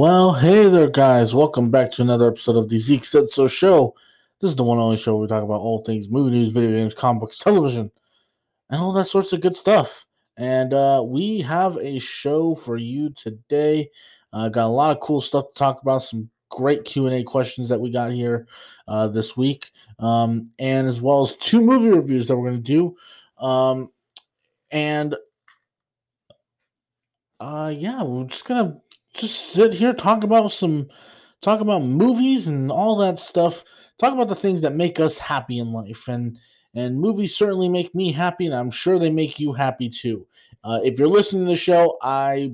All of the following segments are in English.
Well, hey there, guys. Welcome back to another episode of the Zeke Said So Show. This is the one only show where we talk about all things movie news, video games, comic books, television, and all that sorts of good stuff. And uh, we have a show for you today. Uh, got a lot of cool stuff to talk about. Some great Q and A questions that we got here uh, this week, um, and as well as two movie reviews that we're going to do. Um, and uh, yeah, we're just gonna just sit here talk about some talk about movies and all that stuff. Talk about the things that make us happy in life and and movies certainly make me happy and i'm sure they make you happy too. Uh, if you're listening to the show i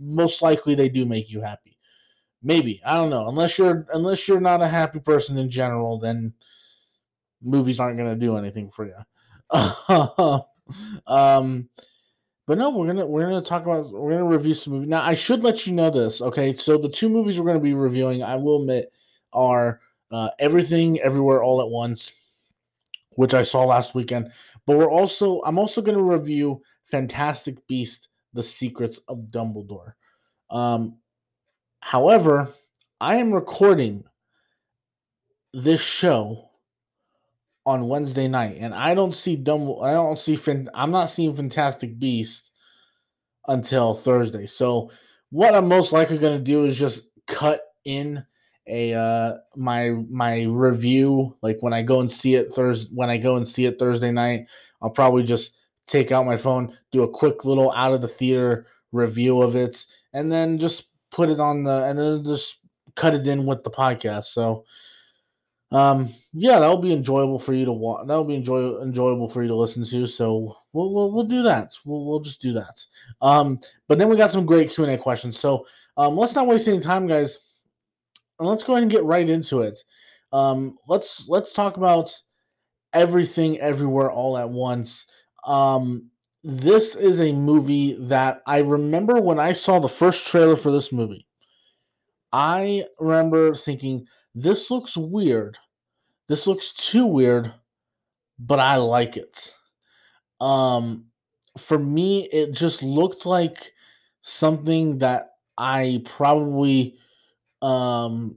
most likely they do make you happy. Maybe i don't know. Unless you're unless you're not a happy person in general then movies aren't going to do anything for you um but no, we're gonna we're gonna talk about we're gonna review some movies. Now I should let you know this, okay? So the two movies we're gonna be reviewing, I will admit, are uh, Everything Everywhere All at Once, which I saw last weekend. But we're also I'm also gonna review Fantastic Beast: The Secrets of Dumbledore. Um, however, I am recording this show on Wednesday night, and I don't see Dumb. I don't see. Fin- I'm not seeing Fantastic Beast until Thursday. So what I'm most likely going to do is just cut in a uh my my review like when I go and see it Thursday when I go and see it Thursday night I'll probably just take out my phone do a quick little out of the theater review of it and then just put it on the and then just cut it in with the podcast so um yeah that'll be enjoyable for you to watch that'll be enjoy enjoyable for you to listen to so we'll we'll, we'll do that. We'll, we'll just do that. Um but then we got some great q&a questions so um let's not waste any time guys. And let's go ahead and get right into it. Um let's let's talk about everything everywhere all at once. Um this is a movie that i remember when i saw the first trailer for this movie. I remember thinking this looks weird. This looks too weird, but I like it. Um, for me, it just looked like something that I probably um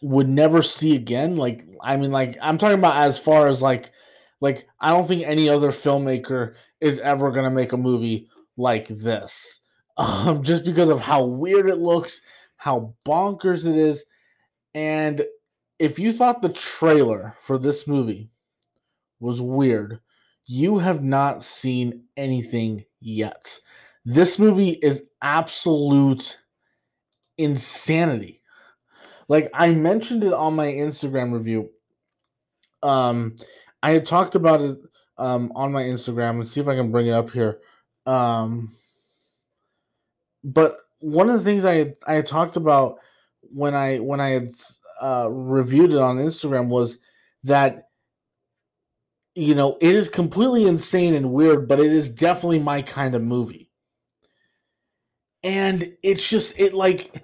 would never see again. Like, I mean, like I'm talking about as far as like, like I don't think any other filmmaker is ever gonna make a movie like this. Um, just because of how weird it looks, how bonkers it is, and if you thought the trailer for this movie was weird, you have not seen anything yet. This movie is absolute insanity. Like I mentioned it on my Instagram review. Um I had talked about it um on my Instagram and see if I can bring it up here. Um but one of the things I I talked about when I when I had uh, reviewed it on Instagram was that you know it is completely insane and weird, but it is definitely my kind of movie. And it's just it like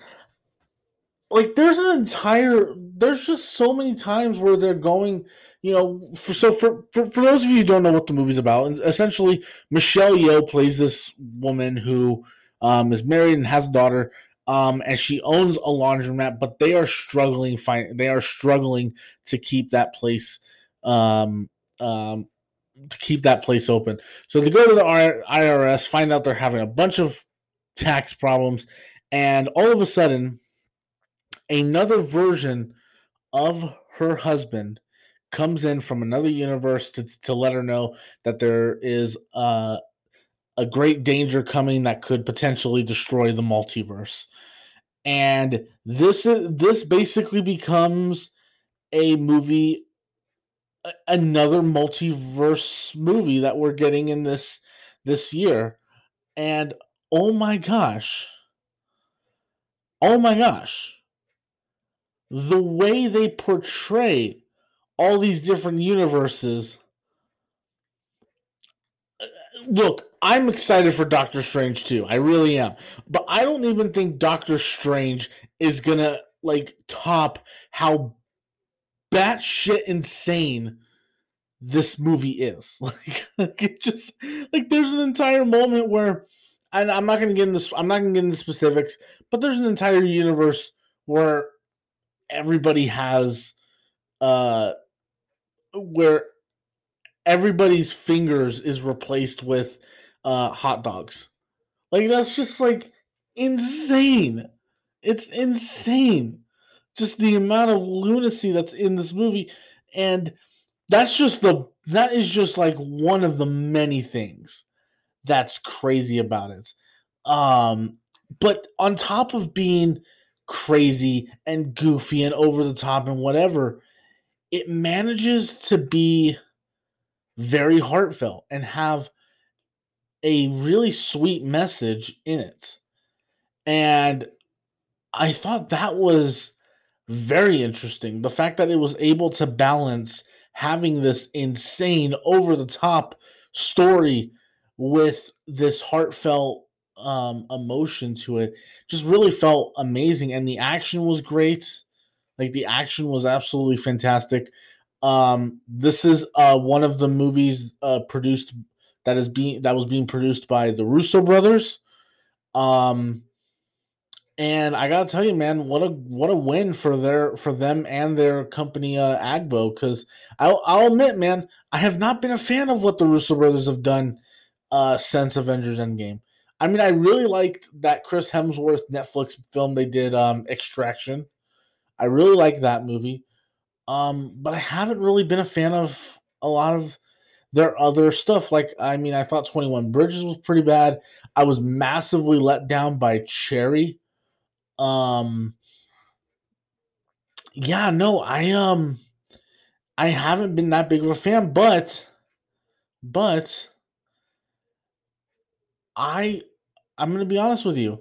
like there's an entire there's just so many times where they're going you know for, so for, for for those of you who don't know what the movie's about and essentially michelle yeoh plays this woman who um, is married and has a daughter um, and she owns a laundromat, but they are struggling. Find they are struggling to keep that place, um, um, to keep that place open. So they go to the IRS, find out they're having a bunch of tax problems, and all of a sudden, another version of her husband comes in from another universe to, to let her know that there is uh, a great danger coming that could potentially destroy the multiverse. And this is this basically becomes a movie another multiverse movie that we're getting in this this year. And oh my gosh. Oh my gosh. The way they portray all these different universes uh, look, I'm excited for Doctor Strange too. I really am. But I don't even think Doctor Strange is gonna like top how batshit insane this movie is. Like, like it just like there's an entire moment where and I'm not going to get into I'm not going to get into specifics, but there's an entire universe where everybody has uh where everybody's fingers is replaced with uh hot dogs. Like that's just like insane. It's insane. Just the amount of lunacy that's in this movie and that's just the that is just like one of the many things that's crazy about it. Um but on top of being crazy and goofy and over the top and whatever, it manages to be very heartfelt and have a really sweet message in it. And I thought that was very interesting. The fact that it was able to balance having this insane, over the top story with this heartfelt um, emotion to it just really felt amazing. And the action was great. Like the action was absolutely fantastic. Um, this is uh, one of the movies uh, produced that is being that was being produced by the Russo brothers. Um, and I gotta tell you, man, what a what a win for their for them and their company uh, Agbo. Because I'll, I'll admit, man, I have not been a fan of what the Russo brothers have done uh, since Avengers Endgame. I mean, I really liked that Chris Hemsworth Netflix film they did, um, Extraction. I really like that movie. Um, but I haven't really been a fan of a lot of their other stuff. Like, I mean, I thought 21 Bridges was pretty bad. I was massively let down by Cherry. Um, yeah, no, I um I haven't been that big of a fan, but but I I'm to be honest with you.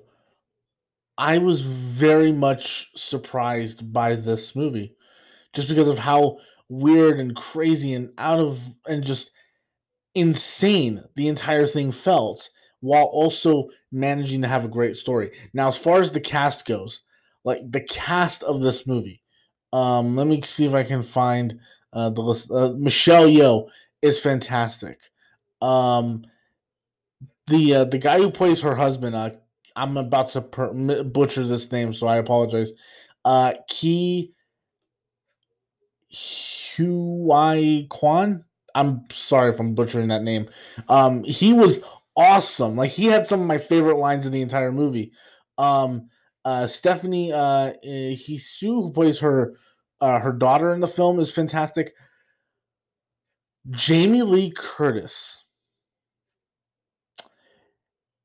I was very much surprised by this movie just because of how weird and crazy and out of and just insane the entire thing felt while also managing to have a great story. Now, as far as the cast goes, like the cast of this movie, um, let me see if I can find uh, the list. Uh, Michelle Yeoh is fantastic. Um, the uh, the guy who plays her husband, uh, I'm about to per- butcher this name, so I apologize. Uh, Huy Quan. I'm sorry if I'm butchering that name. Um, he was awesome. Like he had some of my favorite lines in the entire movie. Um, uh, Stephanie uh, Hsu, who plays her uh, her daughter in the film, is fantastic. Jamie Lee Curtis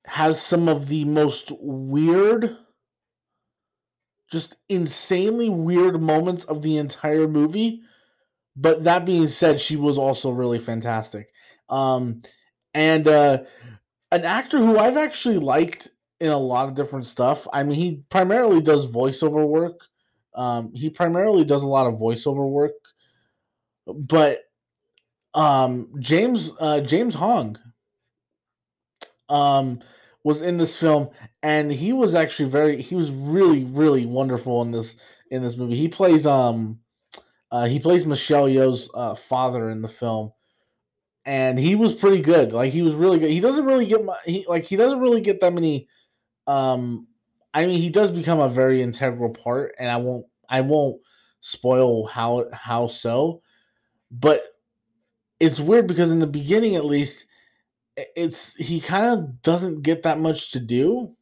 has some of the most weird, just insanely weird moments of the entire movie. But that being said, she was also really fantastic. Um, and uh, an actor who I've actually liked in a lot of different stuff. I mean, he primarily does voiceover work. Um, he primarily does a lot of voiceover work, but um, James uh, James Hong um, was in this film, and he was actually very he was really really wonderful in this in this movie. He plays um uh, he plays Michelle Yeoh's uh, father in the film, and he was pretty good. Like he was really good. He doesn't really get my, he like he doesn't really get that many. Um, I mean, he does become a very integral part, and I won't I won't spoil how how so, but it's weird because in the beginning, at least, it's he kind of doesn't get that much to do.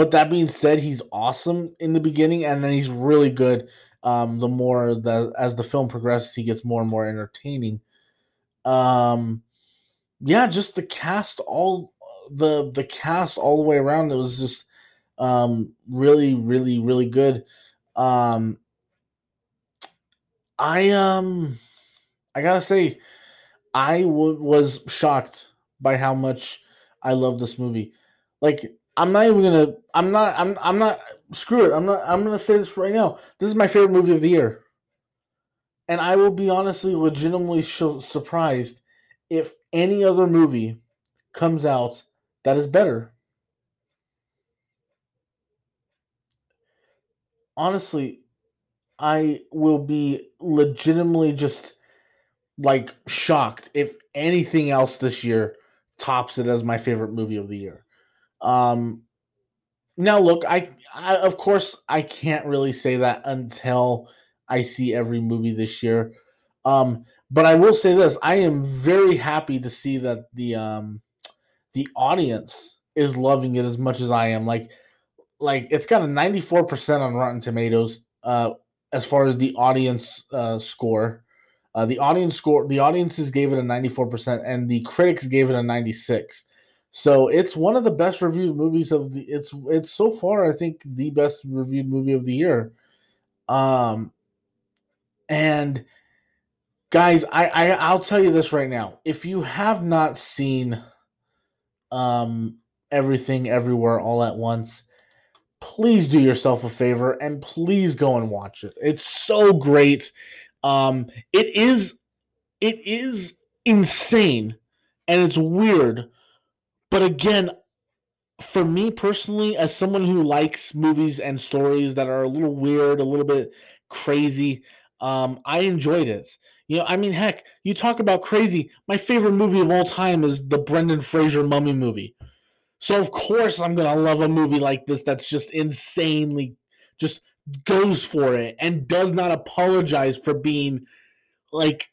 But that being said, he's awesome in the beginning, and then he's really good. Um, the more that as the film progresses, he gets more and more entertaining. Um, yeah, just the cast all the the cast all the way around. It was just um really, really, really good. Um, I um, I gotta say, I w- was shocked by how much I love this movie. Like I'm not even gonna. I'm not. I'm. I'm not. Screw it. I'm not. I'm gonna say this right now. This is my favorite movie of the year, and I will be honestly, legitimately sh- surprised if any other movie comes out that is better. Honestly, I will be legitimately just like shocked if anything else this year tops it as my favorite movie of the year. Um, now look, I, I of course I can't really say that until I see every movie this year. Um, but I will say this: I am very happy to see that the um, the audience is loving it as much as I am. Like, like it's got a ninety four percent on Rotten Tomatoes. Uh, as far as the audience uh, score, uh, the audience score, the audiences gave it a ninety four percent, and the critics gave it a ninety six. So it's one of the best reviewed movies of the. It's it's so far I think the best reviewed movie of the year. Um, and guys, I, I I'll tell you this right now: if you have not seen, um, everything everywhere all at once, please do yourself a favor and please go and watch it. It's so great. Um, it is, it is insane, and it's weird but again, for me personally, as someone who likes movies and stories that are a little weird, a little bit crazy, um, I enjoyed it. You know, I mean, heck, you talk about crazy. My favorite movie of all time is the Brendan Fraser Mummy movie. So of course I'm gonna love a movie like this that's just insanely just goes for it and does not apologize for being like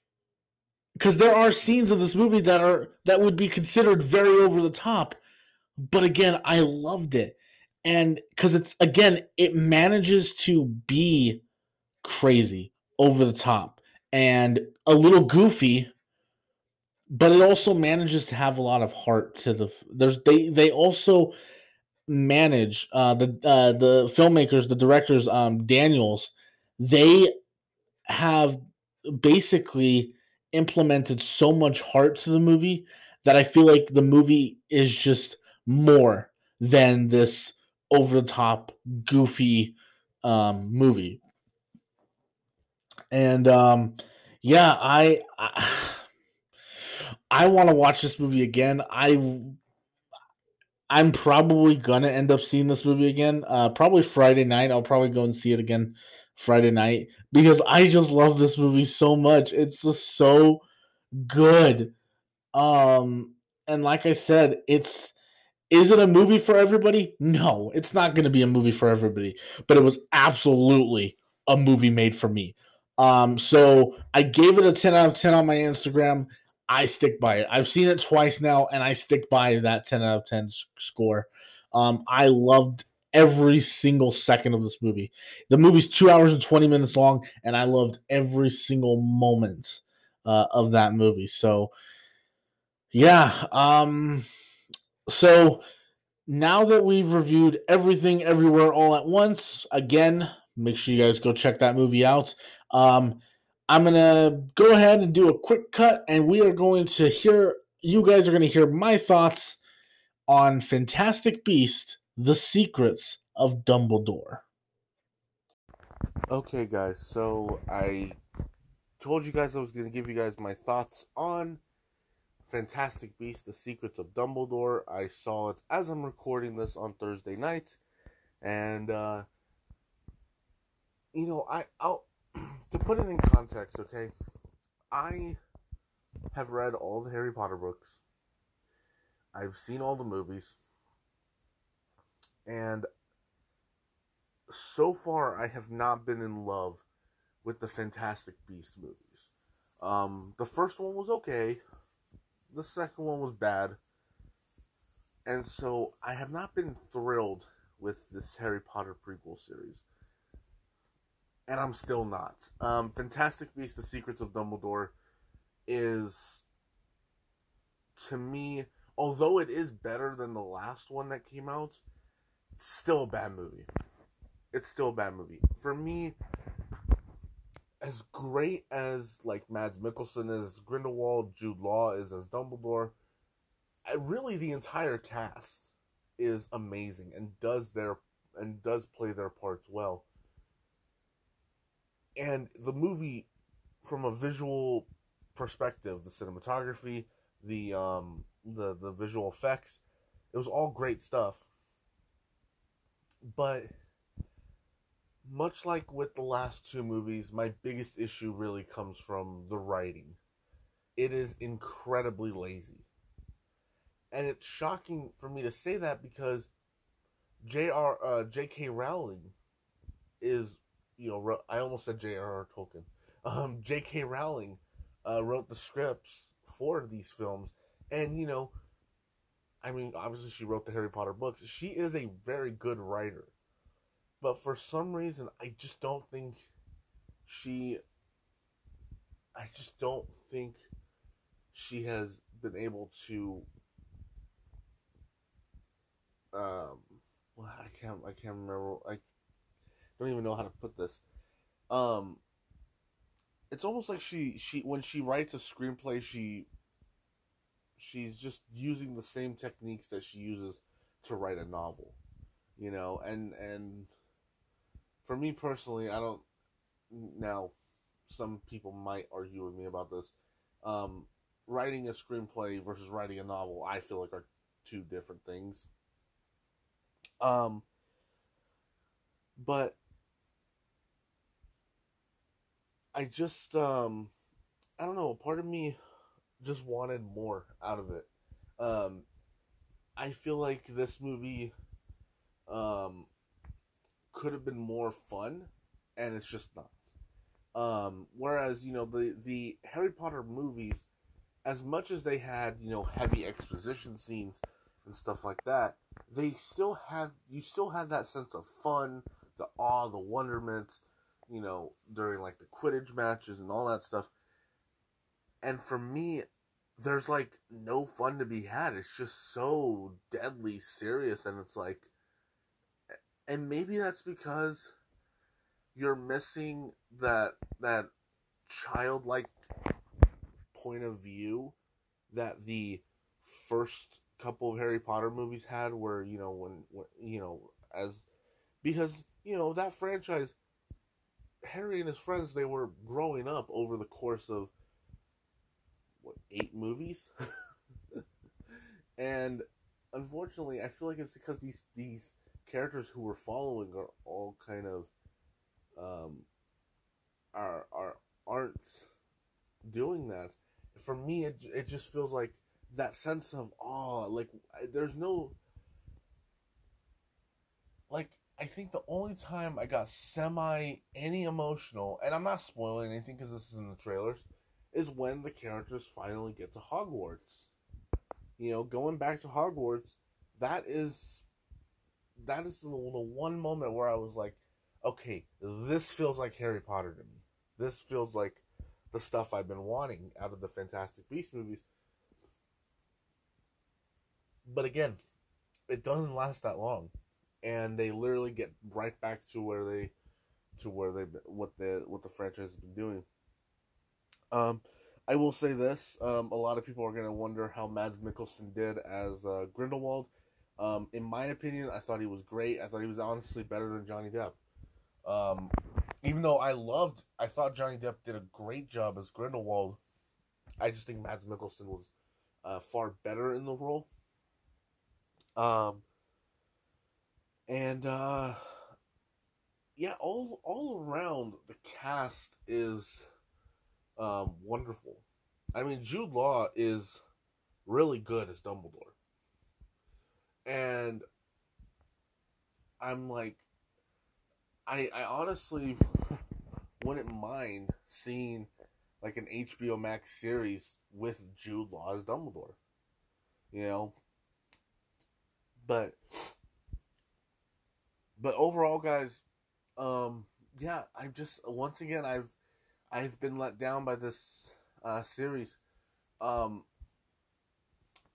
because there are scenes of this movie that are that would be considered very over the top but again i loved it. And because it's again it manages to be crazy over the top and a little goofy but it also manages to have a lot of heart to the there's they they also manage uh the uh the filmmakers the directors um daniels they have basically implemented so much heart to the movie that I feel like the movie is just more than this over the top goofy um, movie. And um, yeah, I I, I want to watch this movie again. I I'm probably gonna end up seeing this movie again. Uh, probably Friday night. I'll probably go and see it again Friday night because I just love this movie so much. It's just so good. Um and like I said, it's is it a movie for everybody? No, it's not going to be a movie for everybody, but it was absolutely a movie made for me. Um so I gave it a 10 out of 10 on my Instagram. I stick by it. I've seen it twice now and I stick by that 10 out of 10 score. Um I loved every single second of this movie. The movie's two hours and 20 minutes long, and I loved every single moment uh, of that movie. So, yeah. Um, so now that we've reviewed everything, everywhere, all at once, again, make sure you guys go check that movie out. Um, I'm gonna go ahead and do a quick cut, and we are going to hear. You guys are going to hear my thoughts on Fantastic Beast the Secrets of Dumbledore. Okay, guys, so I told you guys I was going to give you guys my thoughts on Fantastic Beasts: The Secrets of Dumbledore. I saw it as I'm recording this on Thursday night, and uh, you know, I I'll to put it in context, okay? I have read all the Harry Potter books. I've seen all the movies. And so far, I have not been in love with the Fantastic Beast movies. Um, the first one was okay, the second one was bad, and so I have not been thrilled with this Harry Potter prequel series. And I'm still not. Um, Fantastic Beasts: The Secrets of Dumbledore is, to me, although it is better than the last one that came out, still a bad movie. It's still a bad movie. For me, as great as like Mads Mikkelsen is Grindelwald, Jude Law is as Dumbledore, really the entire cast is amazing and does their and does play their parts well. And the movie, from a visual perspective, the cinematography, the um, the the visual effects, it was all great stuff. But much like with the last two movies, my biggest issue really comes from the writing. It is incredibly lazy. and it's shocking for me to say that because J.R. Uh, J.K. Rowling is, you know, I almost said J.R.R. Tolkien. Um, J.K. Rowling uh, wrote the scripts for these films, and you know, I mean, obviously she wrote the Harry Potter books. She is a very good writer, but for some reason, I just don't think she. I just don't think she has been able to um well, I can't I can't remember I don't even know how to put this. Um it's almost like she she when she writes a screenplay she she's just using the same techniques that she uses to write a novel. You know, and and for me personally, I don't now some people might argue with me about this. Um writing a screenplay versus writing a novel, I feel like are two different things. Um, but I just, um, I don't know. Part of me just wanted more out of it. Um, I feel like this movie, um, could have been more fun, and it's just not. Um, whereas you know the the Harry Potter movies, as much as they had you know heavy exposition scenes and stuff like that, they still had you still had that sense of fun, the awe, the wonderment, you know, during like the Quidditch matches and all that stuff. And for me, there's like no fun to be had. It's just so deadly serious, and it's like, and maybe that's because you're missing that that childlike point of view that the first couple of Harry Potter movies had where you know when, when you know as because you know that franchise Harry and his friends they were growing up over the course of eight movies and unfortunately I feel like it's because these these characters who we're following are all kind of um are are aren't doing that for me it, it just feels like that sense of awe. Like there's no like I think the only time I got semi any emotional, and I'm not spoiling anything because this is in the trailers, is when the characters finally get to Hogwarts. You know, going back to Hogwarts, that is that is the, the one moment where I was like, okay, this feels like Harry Potter to me. This feels like the stuff I've been wanting out of the Fantastic Beast movies but again, it doesn't last that long, and they literally get right back to where they, to where they what the what the franchise has been doing. Um, I will say this: um, a lot of people are going to wonder how Mads Mikkelsen did as uh, Grindelwald. Um, in my opinion, I thought he was great. I thought he was honestly better than Johnny Depp. Um, even though I loved, I thought Johnny Depp did a great job as Grindelwald. I just think Mads Mikkelsen was uh, far better in the role. Um, and uh, yeah, all all around the cast is um, wonderful. I mean, Jude Law is really good as Dumbledore, and I'm like, I I honestly wouldn't mind seeing like an HBO Max series with Jude Law as Dumbledore. You know, but but overall, guys, um, yeah, I'm just once again I've I've been let down by this uh, series. Um,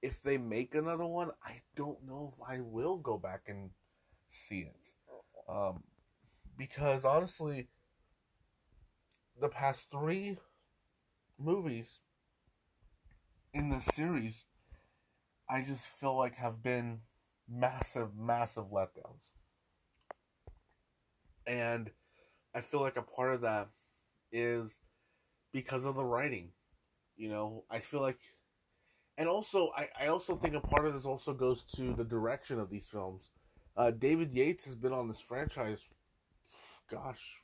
if they make another one, I don't know if I will go back and see it. Um, because honestly, the past three movies in the series, I just feel like have been massive, massive letdowns. And I feel like a part of that is because of the writing. You know, I feel like, and also, I, I also think a part of this also goes to the direction of these films. Uh, David Yates has been on this franchise, gosh,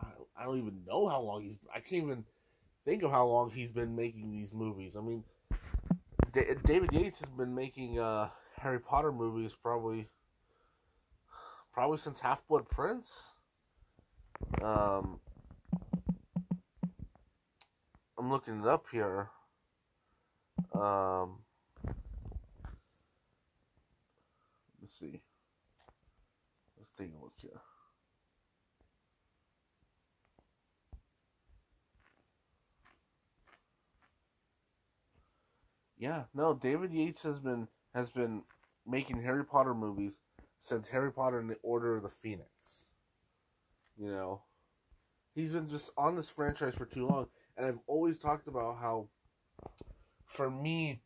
I, I don't even know how long he's, I can't even think of how long he's been making these movies. I mean, D- David Yates has been making uh, Harry Potter movies probably probably since Half Blood Prince. Um, I'm looking it up here. Um, let's see. Let's take a look here. Yeah, no, David Yates has been has been making Harry Potter movies since Harry Potter and the Order of the Phoenix. You know, he's been just on this franchise for too long, and I've always talked about how, for me,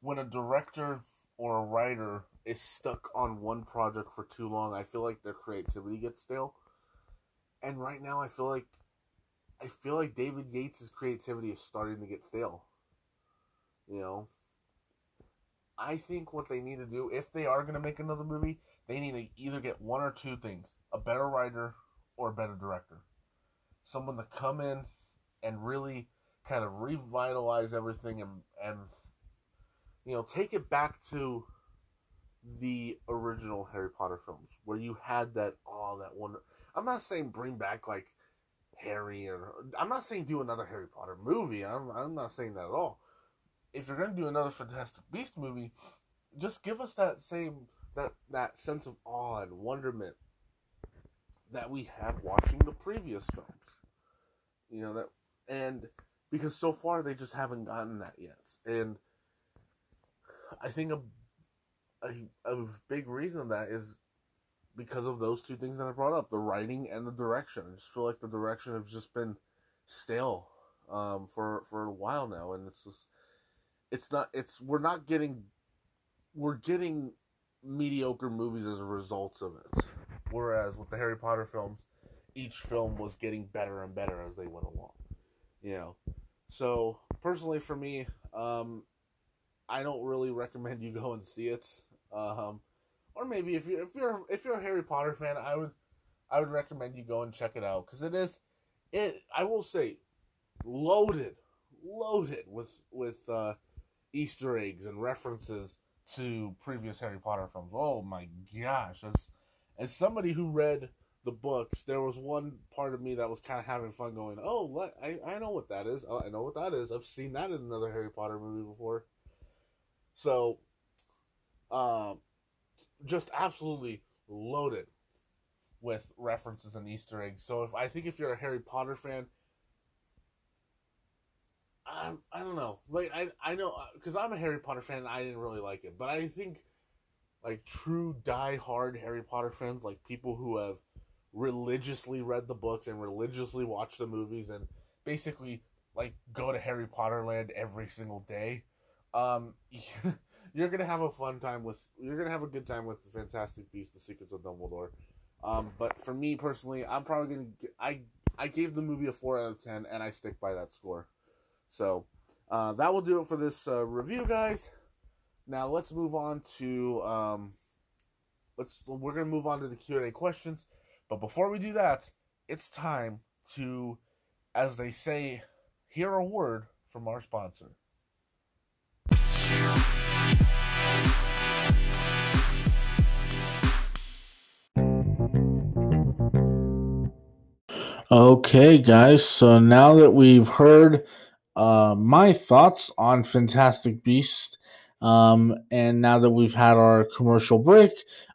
when a director or a writer is stuck on one project for too long, I feel like their creativity gets stale. And right now, I feel like I feel like David Yates' creativity is starting to get stale. You know, I think what they need to do, if they are going to make another movie, they need to either get one or two things a better writer or a better director. Someone to come in and really kind of revitalize everything and, and you know, take it back to the original Harry Potter films where you had that, oh, that one. I'm not saying bring back like Harry or I'm not saying do another Harry Potter movie. I'm, I'm not saying that at all if you're gonna do another Fantastic Beast movie, just give us that same that that sense of awe and wonderment that we had watching the previous films. You know that, and because so far they just haven't gotten that yet, and I think a a, a big reason of that is because of those two things that I brought up: the writing and the direction. I just feel like the direction has just been stale um, for for a while now, and it's just it's not it's we're not getting we're getting mediocre movies as a result of it. Whereas with the Harry Potter films, each film was getting better and better as they went along. You know. So personally for me, um, I don't really recommend you go and see it. Um, or maybe if you're if you're if you're a Harry Potter fan, I would I would recommend you go and check it out because it is it I will say loaded loaded with with uh, Easter eggs and references to previous Harry Potter films. Oh my gosh! As as somebody who read the books, there was one part of me that was kind of having fun, going, "Oh, what? I I know what that is. Oh, I know what that is. I've seen that in another Harry Potter movie before." So, um, just absolutely loaded with references and Easter eggs. So if I think if you're a Harry Potter fan, I, I don't know. Like I I know because I'm a Harry Potter fan. I didn't really like it, but I think like true die-hard Harry Potter fans, like people who have religiously read the books and religiously watched the movies and basically like go to Harry Potter land every single day. Um, you're gonna have a fun time with. You're gonna have a good time with the Fantastic Beasts: The Secrets of Dumbledore. Um, but for me personally, I'm probably gonna. I I gave the movie a four out of ten, and I stick by that score. So uh, that will do it for this uh, review, guys. Now let's move on to um, let's we're gonna move on to the Q and A questions. But before we do that, it's time to, as they say, hear a word from our sponsor. Okay, guys. So now that we've heard uh, my thoughts on Fantastic Beast. Um, and now that we've had our commercial break,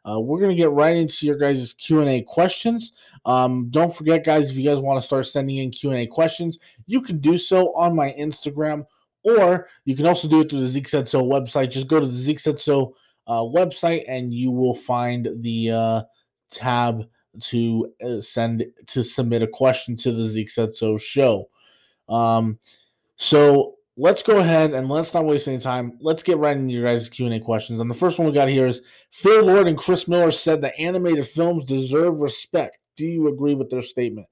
uh, we're gonna get right into your guys' Q and A questions. Um, don't forget, guys, if you guys want to start sending in Q and A questions, you can do so on my Instagram, or you can also do it through the Zeke Said So website. Just go to the Zeke Said So uh, website, and you will find the uh, tab to uh, send to submit a question to the Zeke Said So show. Um, so let's go ahead and let's not waste any time. Let's get right into your guys' Q and A questions. And the first one we got here is Phil Lord and Chris Miller said that animated films deserve respect. Do you agree with their statement?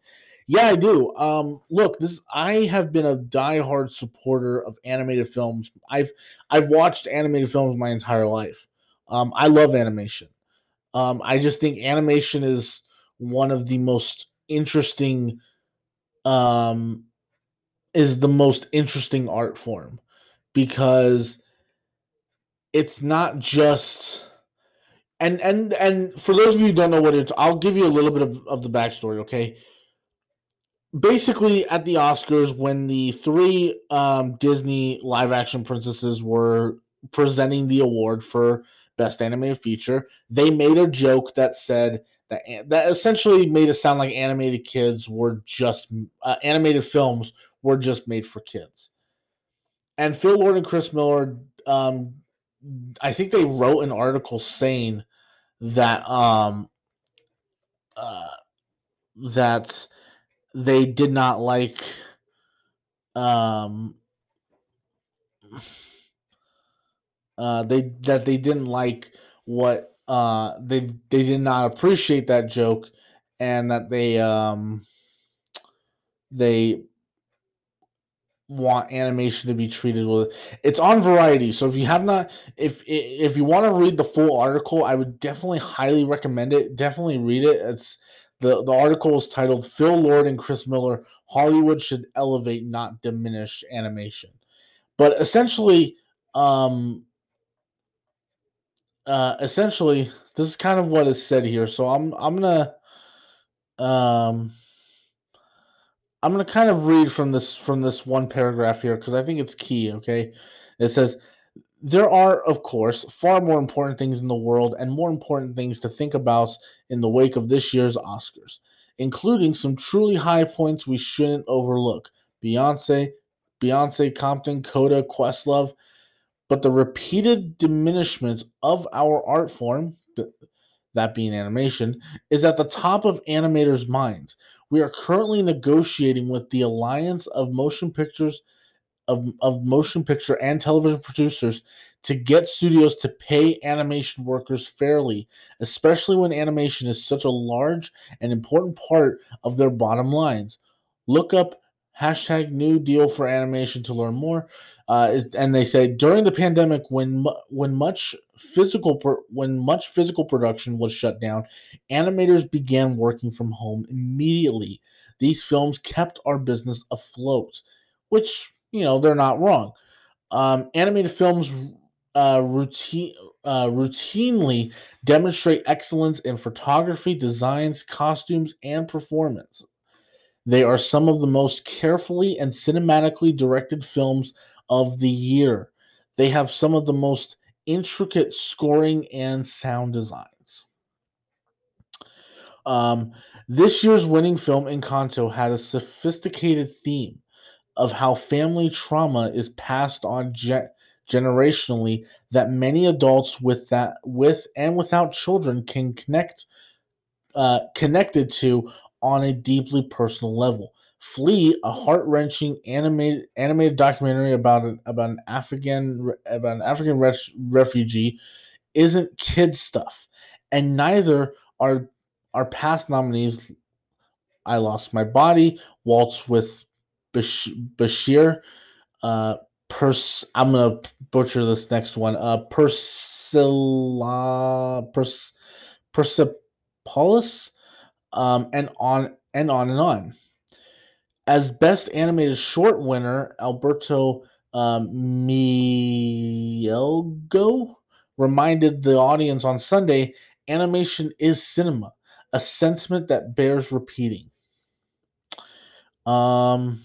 Yeah, I do. Um, look, this I have been a diehard supporter of animated films. I've I've watched animated films my entire life. Um, I love animation. Um, I just think animation is one of the most interesting um is the most interesting art form because it's not just and and and for those of you who don't know what it's i'll give you a little bit of, of the backstory okay? Basically at the oscars when the three um, disney live action princesses were presenting the award for best animated feature they made a joke that said that that essentially made it sound like animated kids were just uh, animated films were just made for kids. And phil lord and chris miller um, I think they wrote an article saying that um uh that they did not like um uh they that they didn't like what uh they they did not appreciate that joke and that they um they want animation to be treated with it's on variety. So if you have not if if you want to read the full article i would definitely highly recommend it. Definitely read it. It's the the article is titled phil lord and chris miller hollywood should elevate not diminish animation. But essentially um uh essentially this is kind of what is said here. So i'm i'm gonna um I'm going to kind of read from this from this one paragraph here because I think it's key, okay? It says there are of course far more important things in the world and more important things to think about in the wake of this year's Oscars, including some truly high points we shouldn't overlook. Beyonce, Beyonce, Compton, Coda, Questlove, but the repeated diminishment of our art form, that being animation, is at the top of animators' minds. We are currently negotiating with the Alliance of Motion Pictures of, of motion picture and television producers to get studios to pay animation workers fairly, especially when animation is such a large and important part of their bottom lines. Look up hashtag new deal for animation to learn more. Uh, and they say during the pandemic, when when much physical when much physical production was shut down, animators began working from home immediately. These films kept our business afloat, which you know they're not wrong. Um, animated films uh, routine uh, routinely demonstrate excellence in photography, designs, costumes, and performance. They are some of the most carefully and cinematically directed films of the year. They have some of the most intricate scoring and sound designs. Um, this year's winning film, Encanto, had a sophisticated theme of how family trauma is passed on ge- generationally that many adults with that with and without children can connect uh, connected to on a deeply personal level. Flee, a heart-wrenching animated animated documentary about an about an African about an African res- refugee, isn't kid stuff, and neither are our past nominees. I lost my body. Waltz with Bashir. Uh, Pers. I'm gonna butcher this next one. Uh, Persila. Pers. Persepolis um, and on and on and on. As best animated short winner, Alberto um, Mielgo reminded the audience on Sunday animation is cinema, a sentiment that bears repeating. Um,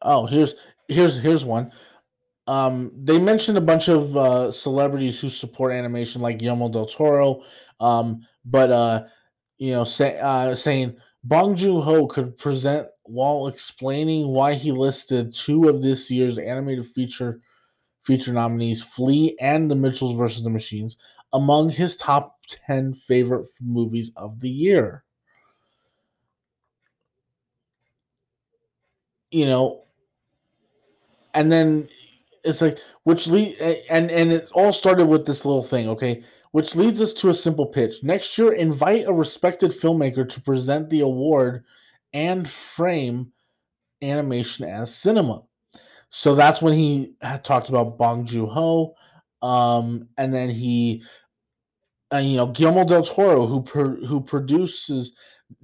oh, here's here's here's one. Um, they mentioned a bunch of uh, celebrities who support animation, like Guillermo del Toro, um, but uh, you know, say, uh, saying Bong Joon Ho could present while explaining why he listed two of this year's animated feature feature nominees, Flee and The Mitchells versus the Machines, among his top ten favorite movies of the year. You know, and then it's like which lead and and it all started with this little thing okay? Which leads us to a simple pitch. Next year invite a respected filmmaker to present the award and frame animation as cinema. So that's when he talked about bong joon-ho um and then he and you know Guillermo del Toro who who produces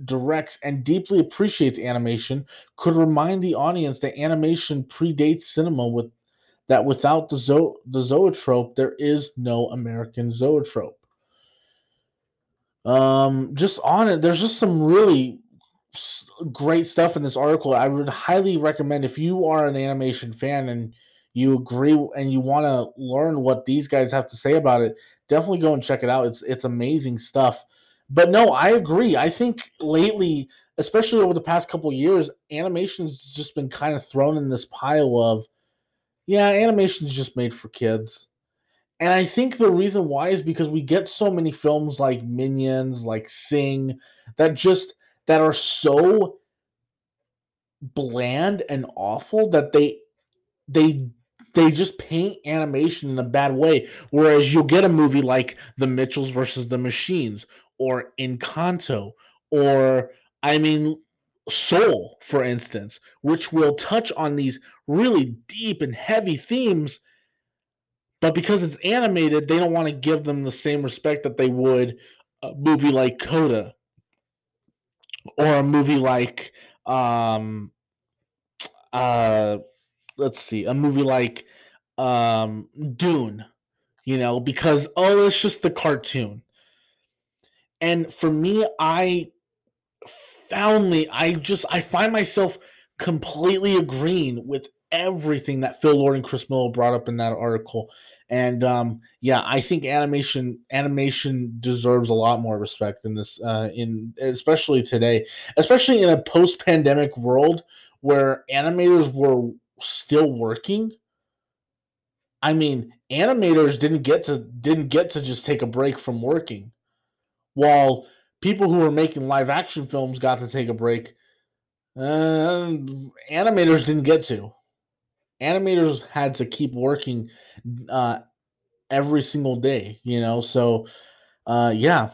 directs, and deeply appreciates animation could remind the audience that animation predates cinema with that without the zo- the zoetrope there is no American zoetrope. Um, just on it, there's just some really great stuff in this article. I would highly recommend if you are an animation fan and you agree and you want to learn what these guys have to say about it, definitely go and check it out. It's it's amazing stuff. But no, I agree. I think lately, especially over the past couple years, animation's just been kind of thrown in this pile of yeah, animation's just made for kids. And I think the reason why is because we get so many films like Minions, like Sing, that just that are so bland and awful that they they they just paint animation in a bad way. Whereas you'll get a movie like The Mitchells versus the Machines or Encanto or I mean Soul, for instance, which will touch on these really deep and heavy themes, but because it's animated, they don't want to give them the same respect that they would a movie like Coda or a movie like um uh let's see, a movie like um Dune, you know, because oh, it's just the cartoon. And for me, I foundly, I just I find myself completely agreeing with everything that Phil Lord and Chris Miller brought up in that article. And um, yeah, I think animation animation deserves a lot more respect in this uh, in especially today, especially in a post-pandemic world where animators were still working. I mean, animators didn't get to didn't get to just take a break from working. While people who were making live action films got to take a break, uh, animators didn't get to animators had to keep working uh, every single day, you know. So, uh, yeah.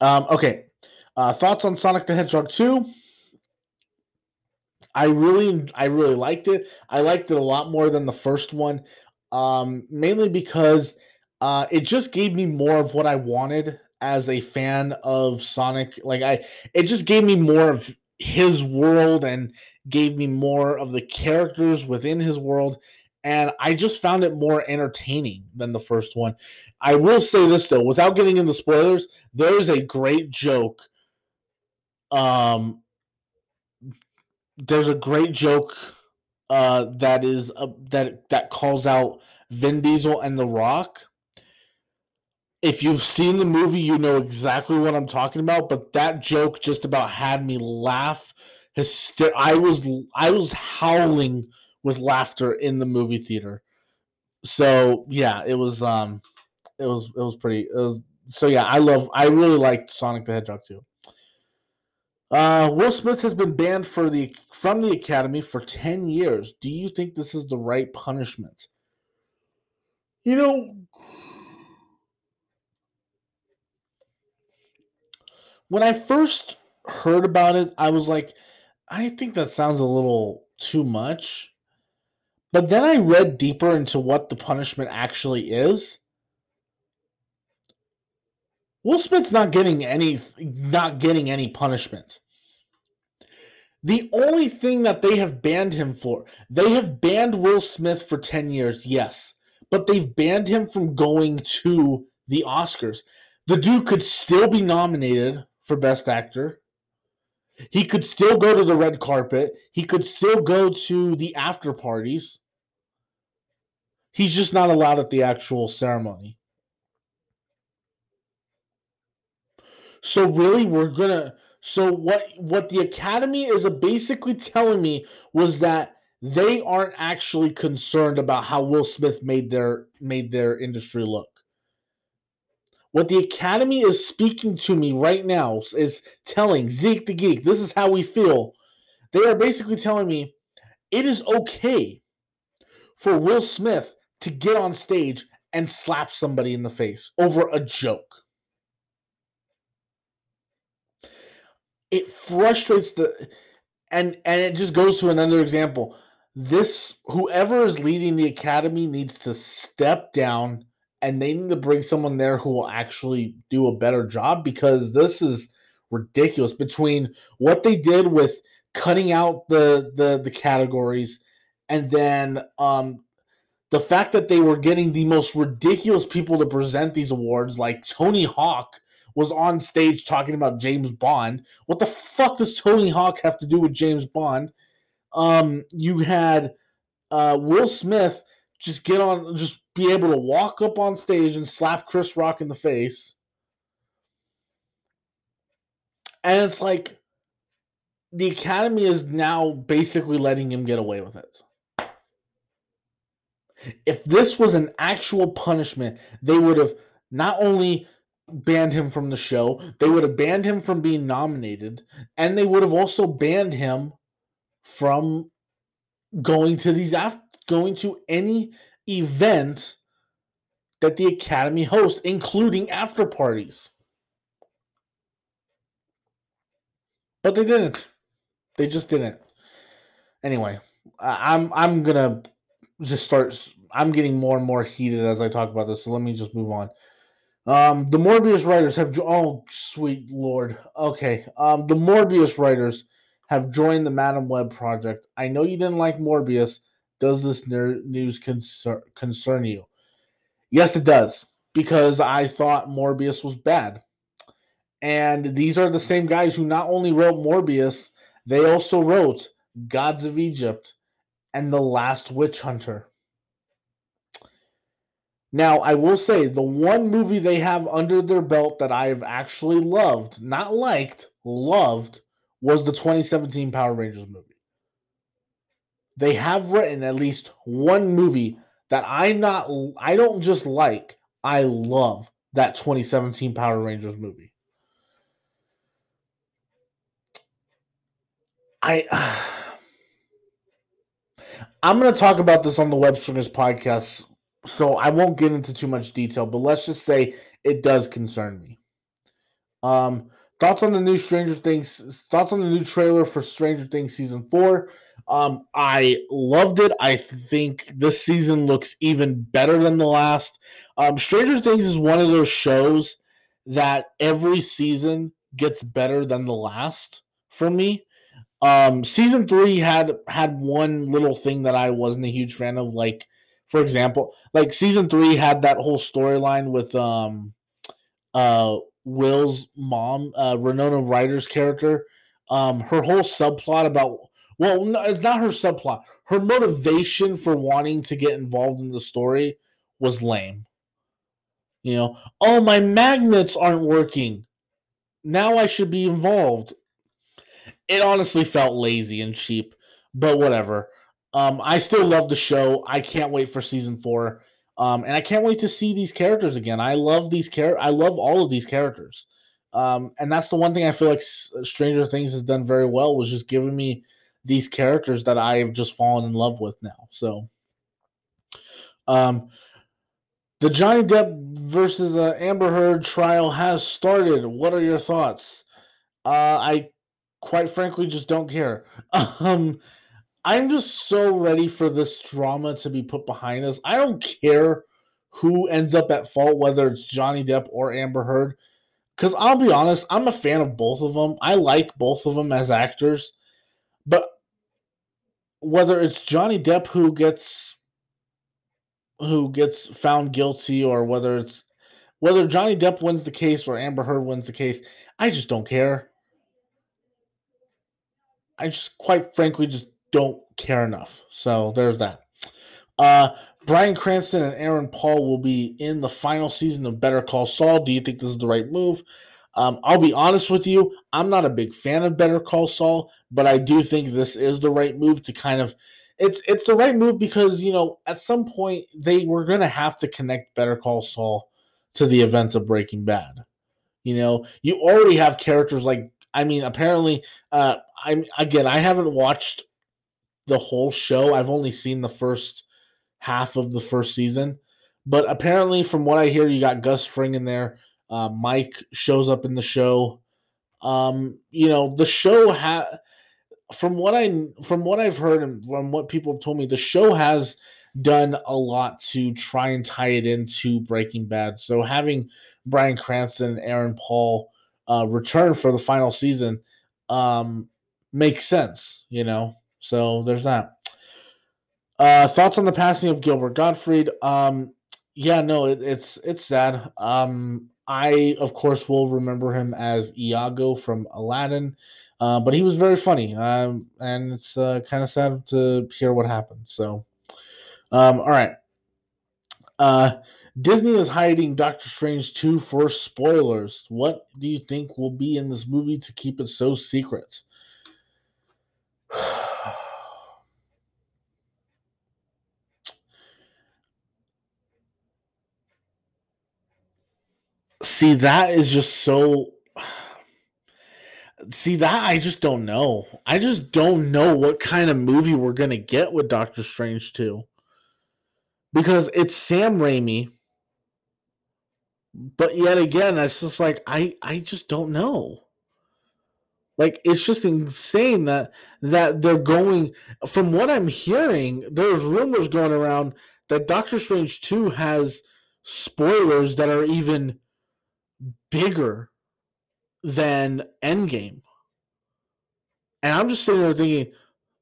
Um, okay. Uh, thoughts on Sonic the Hedgehog 2? I really, I really liked it. I liked it a lot more than the first one, um, mainly because uh, it just gave me more of what I wanted as a fan of Sonic. Like I, it just gave me more of his world and gave me more of the characters within his world and I just found it more entertaining than the first one. I will say this though, without getting into spoilers, there is a great joke. Um, there's a great joke uh, that is uh, that that calls out Vin Diesel and The Rock. If you've seen the movie, you know exactly what I'm talking about. But that joke just about had me laugh hyster- I was I was howling with laughter in the movie theater. So yeah, it was um it was it was pretty it was so yeah, I love I really liked Sonic the Hedgehog 2. Uh, Will Smith has been banned for the from the Academy for 10 years. Do you think this is the right punishment? You know, when I first heard about it, I was like, I think that sounds a little too much. But then I read deeper into what the punishment actually is. Will Smith's not getting any not getting any punishment. The only thing that they have banned him for, they have banned Will Smith for 10 years, yes, but they've banned him from going to the Oscars. The dude could still be nominated for Best Actor. He could still go to the red carpet. He could still go to the after parties. He's just not allowed at the actual ceremony. So really we're going to so what what the academy is basically telling me was that they aren't actually concerned about how Will Smith made their made their industry look. What the Academy is speaking to me right now is telling Zeke the Geek, this is how we feel. They are basically telling me it is okay for Will Smith to get on stage and slap somebody in the face over a joke. It frustrates the and and it just goes to another example. This whoever is leading the academy needs to step down and they need to bring someone there who will actually do a better job because this is ridiculous between what they did with cutting out the the the categories and then um the fact that they were getting the most ridiculous people to present these awards like Tony Hawk was on stage talking about James Bond. What the fuck does Tony Hawk have to do with James Bond? Um you had uh Will Smith just get on just be able to walk up on stage and slap Chris Rock in the face. And it's like the Academy is now basically letting him get away with it. If this was an actual punishment, they would have not only banned him from the show, they would have banned him from being nominated, and they would have also banned him from going to these after going to any event that the Academy hosts, including after parties. But they didn't. They just didn't. Anyway, I'm I'm gonna just start. I'm getting more and more heated as I talk about this. So let me just move on. Um, the Morbius writers have. Jo- oh, sweet lord. Okay. Um, the Morbius writers have joined the Madame Web project. I know you didn't like Morbius. Does this news concern concern you? Yes, it does. Because I thought Morbius was bad. And these are the same guys who not only wrote Morbius, they also wrote Gods of Egypt and The Last Witch Hunter. Now, I will say the one movie they have under their belt that I've actually loved, not liked, loved, was the 2017 Power Rangers movie. They have written at least one movie that I'm not I don't just like, I love that 2017 Power Rangers movie. I I'm going to talk about this on the Web Swingers podcast, so I won't get into too much detail, but let's just say it does concern me. Um, thoughts on the new Stranger Things? Thoughts on the new trailer for Stranger Things season four? Um, I loved it. I think this season looks even better than the last. Um, Stranger Things is one of those shows that every season gets better than the last for me. Um, season three had had one little thing that I wasn't a huge fan of, like for example, like season three had that whole storyline with um uh Will's mom, uh Winona Ryder's character. Um, her whole subplot about well, no, it's not her subplot. Her motivation for wanting to get involved in the story was lame. You know, oh, my magnets aren't working. Now I should be involved it honestly felt lazy and cheap, but whatever. Um, I still love the show. I can't wait for season four. Um, and I can't wait to see these characters again. I love these char- I love all of these characters. Um, and that's the one thing I feel like Stranger Things has done very well was just giving me these characters that I have just fallen in love with now. So, um, the Johnny Depp versus uh, Amber Heard trial has started. What are your thoughts? Uh, I quite frankly just don't care. Um, I'm just so ready for this drama to be put behind us. I don't care who ends up at fault, whether it's Johnny Depp or Amber Heard. Because I'll be honest, I'm a fan of both of them. I like both of them as actors. Whether it's Johnny Depp who gets who gets found guilty or whether it's whether Johnny Depp wins the case or Amber Heard wins the case, I just don't care. I just quite frankly just don't care enough. So there's that. Uh, Bryan Cranston and Aaron Paul will be in the final season of Better Call Saul. Do you think this is the right move? Um, I'll be honest with you. I'm not a big fan of Better Call Saul, but I do think this is the right move to kind of. It's it's the right move because you know at some point they were going to have to connect Better Call Saul to the events of Breaking Bad. You know, you already have characters like I mean, apparently, uh, I'm again. I haven't watched the whole show. I've only seen the first half of the first season, but apparently, from what I hear, you got Gus Fring in there. Uh, Mike shows up in the show. Um, you know, the show had, from what I from what I've heard and from what people have told me, the show has done a lot to try and tie it into Breaking Bad. So having Bryan Cranston and Aaron Paul uh, return for the final season um, makes sense, you know. So there's that. Uh, thoughts on the passing of Gilbert Gottfried? Um, yeah, no, it, it's it's sad. Um, I of course will remember him as Iago from Aladdin, uh, but he was very funny, um, and it's uh, kind of sad to hear what happened. So, um, all right. Uh, Disney is hiding Doctor Strange 2 for spoilers. What do you think will be in this movie to keep it so secret? See, that is just so. See, that I just don't know. I just don't know what kind of movie we're going to get with Doctor Strange 2. Because it's Sam Raimi but yet again, it's just like I I just don't know. Like it's just insane that that they're going from what I'm hearing, there's rumors going around that Doctor Strange 2 has spoilers that are even bigger than Endgame. And I'm just sitting there thinking,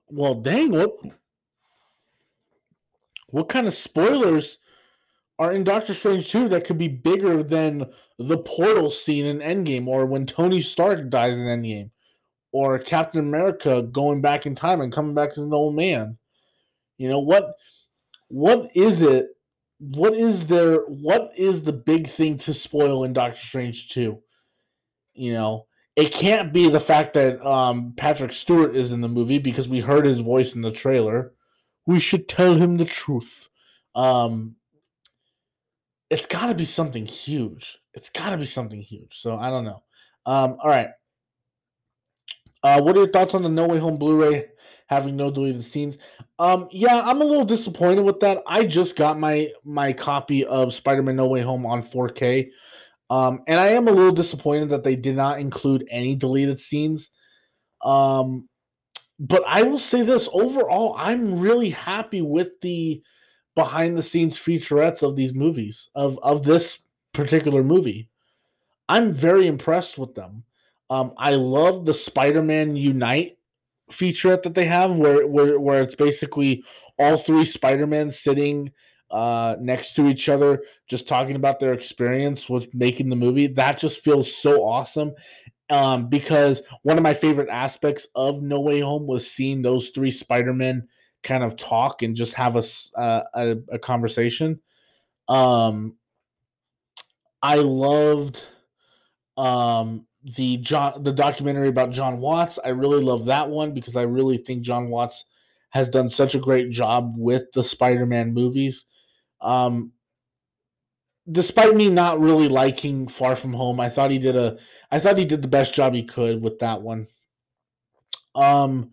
well, dang, what what kind of spoilers are in Doctor Strange 2 that could be bigger than the portal scene in Endgame or when Tony Stark dies in Endgame or Captain America going back in time and coming back as an old man. You know what what is it what is there what is the big thing to spoil in Doctor Strange 2? You know, it can't be the fact that um, Patrick Stewart is in the movie because we heard his voice in the trailer. We should tell him the truth. Um, it's got to be something huge. It's got to be something huge. So I don't know. Um, all right. Uh, what are your thoughts on the No Way Home Blu-ray having no deleted scenes? Um, yeah, I'm a little disappointed with that. I just got my my copy of Spider-Man No Way Home on 4K. Um, and I am a little disappointed that they did not include any deleted scenes. Um, but I will say this overall, I'm really happy with the behind the scenes featurettes of these movies of of this particular movie. I'm very impressed with them. Um, I love the Spider-Man Unite featurette that they have, where where where it's basically all three Spider-Men sitting uh, next to each other, just talking about their experience with making the movie. That just feels so awesome. Um, because one of my favorite aspects of No Way Home was seeing those three Spider-Men kind of talk and just have a uh, a, a conversation. Um, I loved um the John the documentary about John Watts. I really love that one because I really think John Watts has done such a great job with the Spider-Man movies. Um despite me not really liking Far From Home, I thought he did a I thought he did the best job he could with that one. Um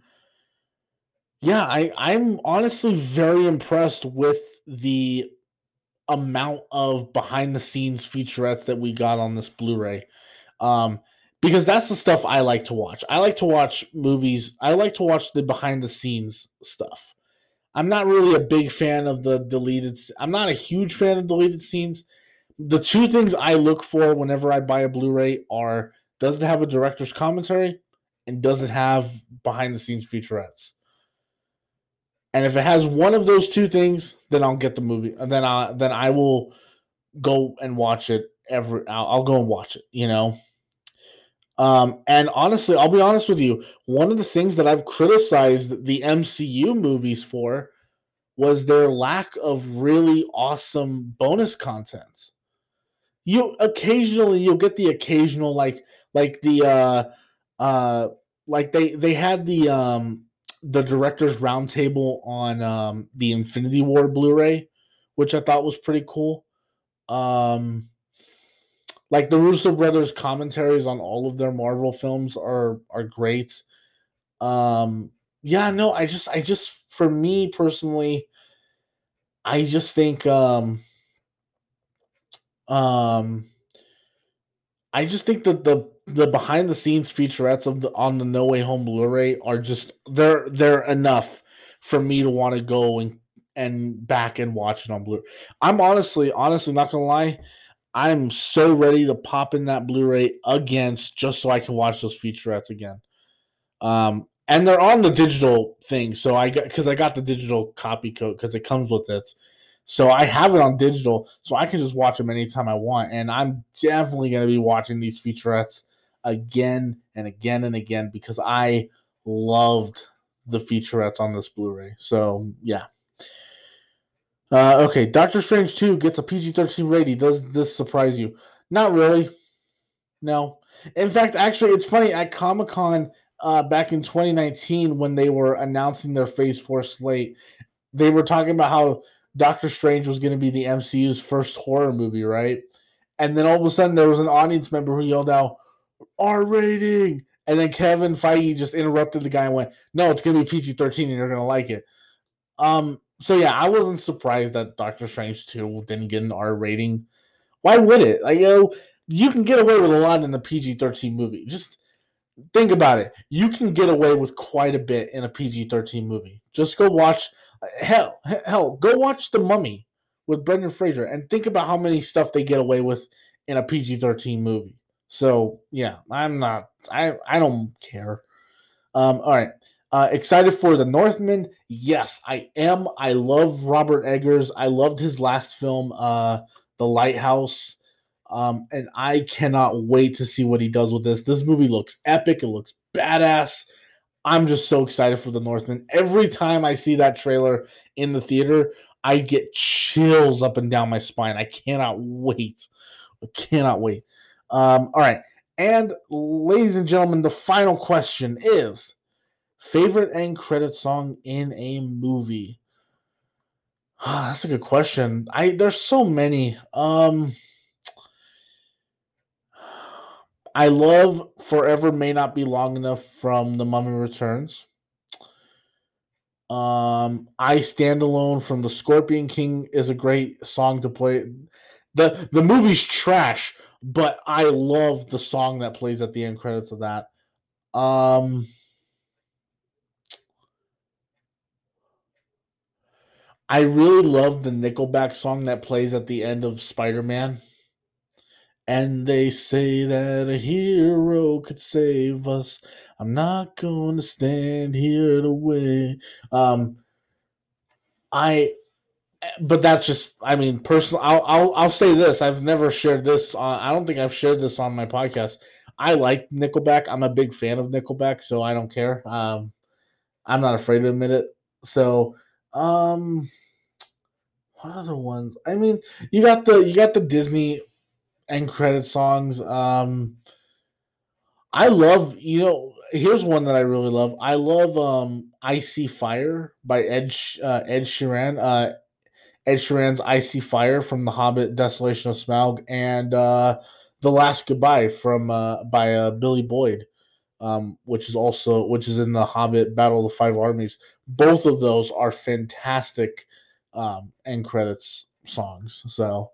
yeah, I, I'm honestly very impressed with the amount of behind the scenes featurettes that we got on this Blu-ray. Um, because that's the stuff I like to watch. I like to watch movies. I like to watch the behind the scenes stuff. I'm not really a big fan of the deleted. I'm not a huge fan of deleted scenes. The two things I look for whenever I buy a Blu-ray are does it have a director's commentary and does it have behind the scenes featurettes. And if it has one of those two things, then I'll get the movie. And then I then I will go and watch it every I'll, I'll go and watch it, you know. Um, and honestly, I'll be honest with you, one of the things that I've criticized the MCU movies for was their lack of really awesome bonus content. You occasionally you'll get the occasional like like the uh uh like they they had the um the director's roundtable on um, the Infinity War Blu-ray, which I thought was pretty cool. Um, like the Russo brothers' commentaries on all of their Marvel films are are great. Um, yeah, no, I just I just for me personally, I just think um um I just think that the the behind the scenes featurettes of the on the No Way Home Blu-ray are just they're they're enough for me to want to go and and back and watch it on Blu. I'm honestly honestly not gonna lie. I'm so ready to pop in that Blu-ray against just so I can watch those featurettes again. Um, and they're on the digital thing, so I got because I got the digital copy code because it comes with it. So I have it on digital, so I can just watch them anytime I want. And I'm definitely going to be watching these featurettes again and again and again because I loved the featurettes on this Blu-ray. So yeah. Uh, okay, Doctor Strange 2 gets a PG-13 rating. Does this surprise you? Not really. No. In fact, actually, it's funny at Comic Con uh, back in 2019 when they were announcing their Phase 4 slate, they were talking about how Doctor Strange was going to be the MCU's first horror movie, right? And then all of a sudden there was an audience member who yelled out, R rating. And then Kevin Feige just interrupted the guy and went, No, it's going to be PG 13 and you're going to like it. Um, so yeah, I wasn't surprised that Doctor Strange 2 didn't get an R rating. Why would it? Like, you know, you can get away with a lot in the PG 13 movie. Just think about it. You can get away with quite a bit in a PG 13 movie. Just go watch hell, hell, go watch The Mummy with Brendan Fraser and think about how many stuff they get away with in a PG 13 movie. So yeah, I'm not I I don't care. Um, all right. Uh, excited for the Northman? Yes, I am. I love Robert Eggers. I loved his last film, uh, The Lighthouse. Um, and I cannot wait to see what he does with this. This movie looks epic. It looks badass. I'm just so excited for the Northman. Every time I see that trailer in the theater, I get chills up and down my spine. I cannot wait. I cannot wait. Um, all right. And ladies and gentlemen, the final question is favorite end credit song in a movie. That's a good question. I there's so many. Um I love Forever May Not Be Long Enough from The Mummy Returns. Um, I Stand Alone from The Scorpion King is a great song to play. The the movie's trash, but I love the song that plays at the end credits of that. Um I really love the Nickelback song that plays at the end of Spider-Man. And they say that a hero could save us. I'm not going to stand here to wait. Um, I, but that's just. I mean, personally, I'll, I'll I'll say this. I've never shared this. On, I don't think I've shared this on my podcast. I like Nickelback. I'm a big fan of Nickelback, so I don't care. Um, I'm not afraid to admit it. So, um, what other ones? I mean, you got the you got the Disney end credit songs. Um, I love, you know, here's one that I really love. I love um I See Fire by Ed uh, Ed Sheeran. Uh, Ed Sheeran's I See Fire from The Hobbit, Desolation of Smaug, and uh, The Last Goodbye from uh, by uh, Billy Boyd, um, which is also which is in The Hobbit, Battle of the Five Armies. Both of those are fantastic um, end credits songs. So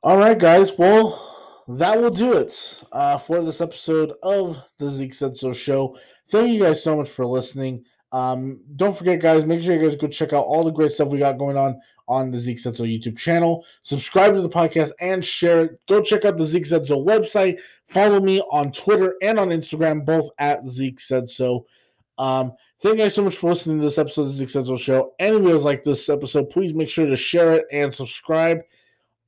all right, guys. Well, that will do it uh, for this episode of the Zeke Said So Show. Thank you guys so much for listening. Um, don't forget, guys, make sure you guys go check out all the great stuff we got going on on the Zeke Said So YouTube channel. Subscribe to the podcast and share it. Go check out the Zeke So website. Follow me on Twitter and on Instagram, both at Zeke Said So. Um, thank you guys so much for listening to this episode of the So Show. Any videos like this episode, please make sure to share it and subscribe.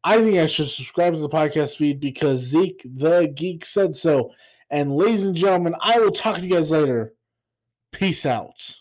I think I should subscribe to the podcast feed because Zeke the Geek said so. And ladies and gentlemen, I will talk to you guys later. Peace out.